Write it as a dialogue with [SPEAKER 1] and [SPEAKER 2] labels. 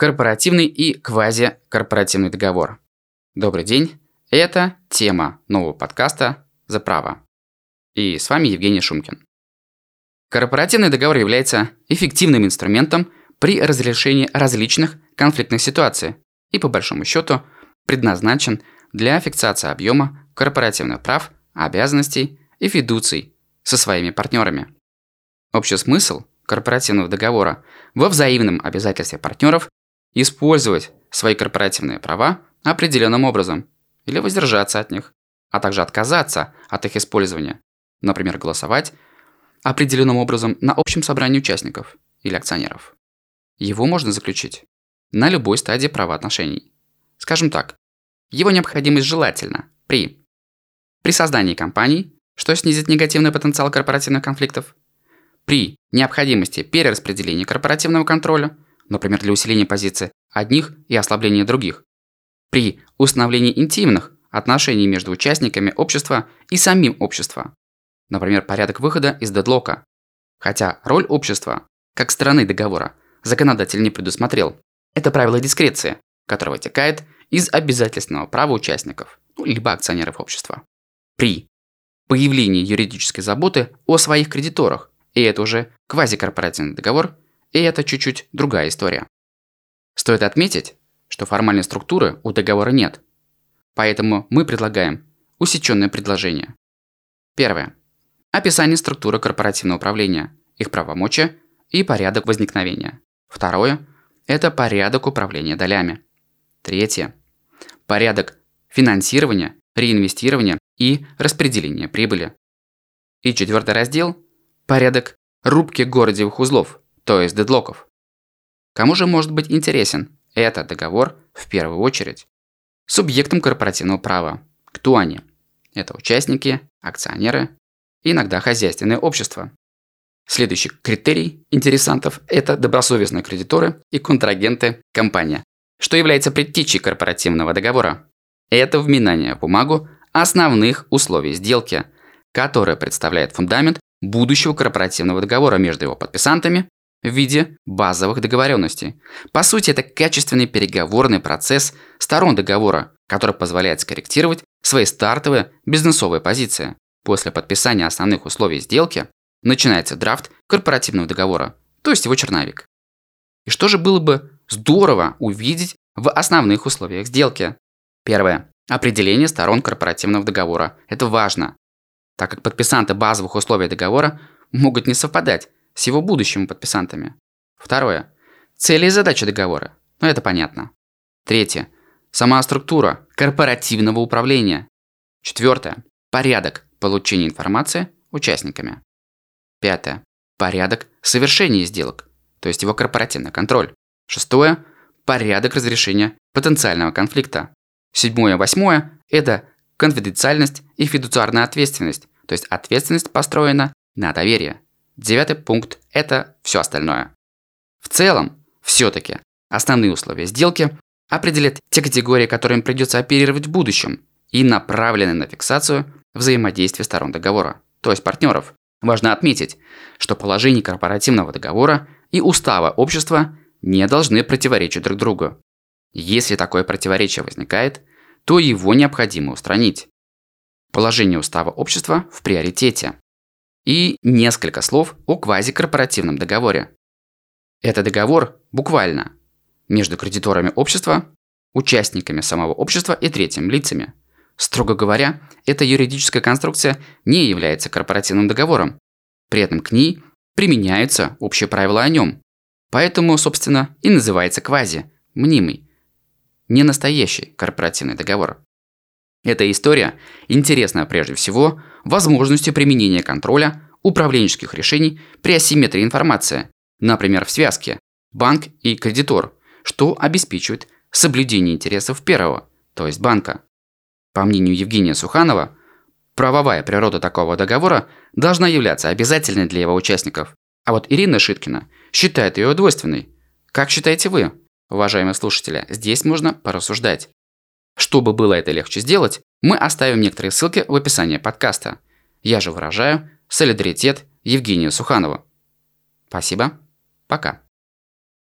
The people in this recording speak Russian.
[SPEAKER 1] Корпоративный и квазикорпоративный договор. Добрый день. Это тема нового подкаста «За право». И с вами Евгений Шумкин. Корпоративный договор является эффективным инструментом при разрешении различных конфликтных ситуаций и, по большому счету, предназначен для фиксации объема корпоративных прав, обязанностей и фидуций со своими партнерами. Общий смысл корпоративного договора во взаимном обязательстве партнеров использовать свои корпоративные права определенным образом или воздержаться от них, а также отказаться от их использования, например, голосовать определенным образом на общем собрании участников или акционеров. Его можно заключить на любой стадии правоотношений. Скажем так, его необходимость желательно при при создании компаний, что снизит негативный потенциал корпоративных конфликтов, при необходимости перераспределения корпоративного контроля – например, для усиления позиции одних и ослабления других. При установлении интимных отношений между участниками общества и самим обществом, например, порядок выхода из дедлока. Хотя роль общества, как стороны договора, законодатель не предусмотрел. Это правило дискреции, которое вытекает из обязательственного права участников, ну, либо акционеров общества. При появлении юридической заботы о своих кредиторах, и это уже квазикорпоративный договор, и это чуть-чуть другая история. Стоит отметить, что формальной структуры у договора нет. Поэтому мы предлагаем усеченное предложение. Первое. Описание структуры корпоративного управления, их правомочия и порядок возникновения. Второе – это порядок управления долями. Третье – порядок финансирования, реинвестирования и распределения прибыли. И четвертый раздел – порядок рубки городевых узлов, то есть дедлоков. Кому же может быть интересен этот договор в первую очередь? Субъектам корпоративного права. Кто они? Это участники, акционеры, иногда хозяйственное общество. Следующий критерий интересантов – это добросовестные кредиторы и контрагенты компания, что является предтечей корпоративного договора. Это вминание в бумагу основных условий сделки, которая представляет фундамент будущего корпоративного договора между его подписантами в виде базовых договоренностей. По сути, это качественный переговорный процесс сторон договора, который позволяет скорректировать свои стартовые бизнесовые позиции. После подписания основных условий сделки начинается драфт корпоративного договора, то есть его черновик. И что же было бы здорово увидеть в основных условиях сделки? Первое. Определение сторон корпоративного договора. Это важно, так как подписанты базовых условий договора могут не совпадать с его будущими подписантами. Второе. Цели и задачи договора. Ну, это понятно. Третье. Сама структура корпоративного управления. Четвертое. Порядок получения информации участниками. Пятое. Порядок совершения сделок, то есть его корпоративный контроль. Шестое. Порядок разрешения потенциального конфликта. Седьмое, восьмое – это конфиденциальность и фидуциарная ответственность, то есть ответственность построена на доверие. Девятый пункт – это все остальное. В целом, все-таки основные условия сделки определят те категории, которыми придется оперировать в будущем и направлены на фиксацию взаимодействия сторон договора, то есть партнеров. Важно отметить, что положения корпоративного договора и устава общества не должны противоречить друг другу. Если такое противоречие возникает, то его необходимо устранить. Положение устава общества в приоритете. И несколько слов о квазикорпоративном договоре. Это договор буквально между кредиторами общества, участниками самого общества и третьими лицами. Строго говоря, эта юридическая конструкция не является корпоративным договором. При этом к ней применяются общие правила о нем. Поэтому, собственно, и называется квази, мнимый, не настоящий корпоративный договор. Эта история интересна прежде всего возможностью применения контроля управленческих решений при асимметрии информации, например, в связке банк и кредитор, что обеспечивает соблюдение интересов первого, то есть банка. По мнению Евгения Суханова, правовая природа такого договора должна являться обязательной для его участников, а вот Ирина Шиткина считает ее двойственной. Как считаете вы, уважаемые слушатели? Здесь можно порассуждать. Чтобы было это легче сделать, мы оставим некоторые ссылки в описании подкаста. Я же выражаю солидаритет Евгению Суханову. Спасибо. Пока.